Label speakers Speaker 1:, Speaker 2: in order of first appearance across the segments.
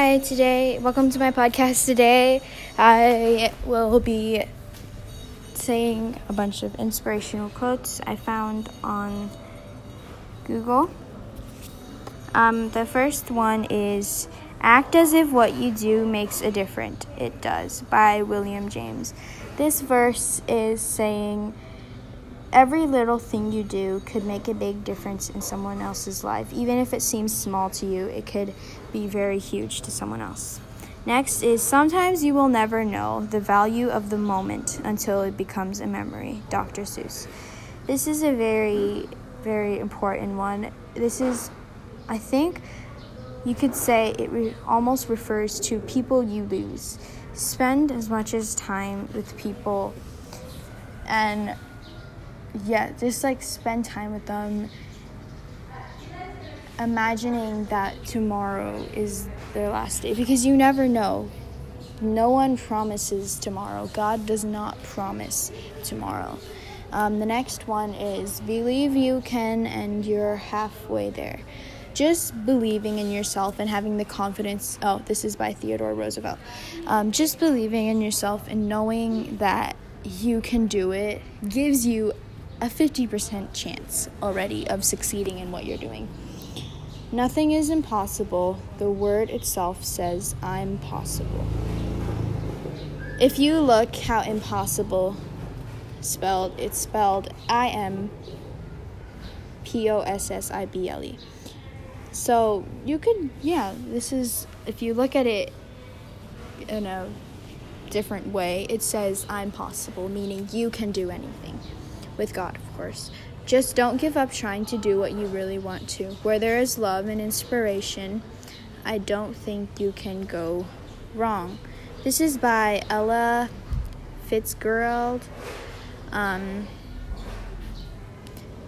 Speaker 1: Hi, today, welcome to my podcast. Today, I will be saying a bunch of inspirational quotes I found on Google. Um, the first one is Act as if what you do makes a difference. It does, by William James. This verse is saying, Every little thing you do could make a big difference in someone else's life. Even if it seems small to you, it could be very huge to someone else. Next is sometimes you will never know the value of the moment until it becomes a memory. Dr. Seuss. This is a very, very important one. This is, I think, you could say it re- almost refers to people you lose. Spend as much as time with people and yeah, just like spend time with them. Imagining that tomorrow is their last day because you never know. No one promises tomorrow. God does not promise tomorrow. Um, the next one is believe you can and you're halfway there. Just believing in yourself and having the confidence. Oh, this is by Theodore Roosevelt. Um, just believing in yourself and knowing that you can do it gives you a 50% chance already of succeeding in what you're doing. Nothing is impossible. The word itself says, I'm possible. If you look how impossible spelled, it's spelled I M P O S S I B L E. So you could, yeah, this is, if you look at it in a different way, it says I'm possible, meaning you can do anything with God, of course. Just don't give up trying to do what you really want to. Where there is love and inspiration, I don't think you can go wrong. This is by Ella Fitzgerald. Um,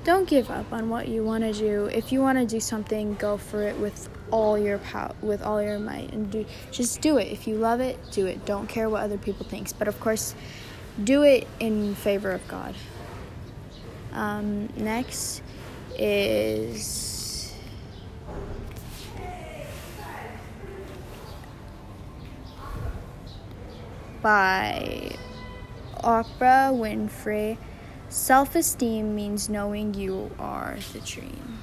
Speaker 1: don't give up on what you want to do. If you want to do something, go for it with all your power, with all your might, and do just do it. If you love it, do it. Don't care what other people think. But of course, do it in favor of God. Um, next is by Oprah Winfrey. Self esteem means knowing you are the dream.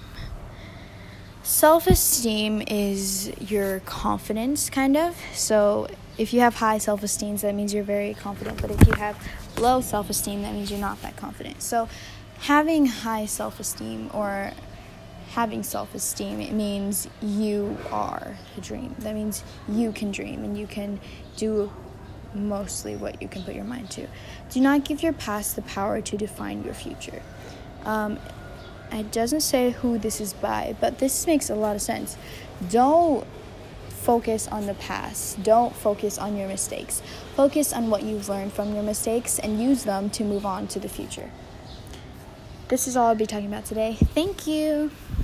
Speaker 1: Self esteem is your confidence, kind of. So, if you have high self esteem, that means you're very confident. But if you have low self esteem, that means you're not that confident. So, having high self esteem or having self esteem, it means you are the dream. That means you can dream and you can do mostly what you can put your mind to. Do not give your past the power to define your future. Um, it doesn't say who this is by, but this makes a lot of sense. Don't focus on the past. Don't focus on your mistakes. Focus on what you've learned from your mistakes and use them to move on to the future. This is all I'll be talking about today. Thank you.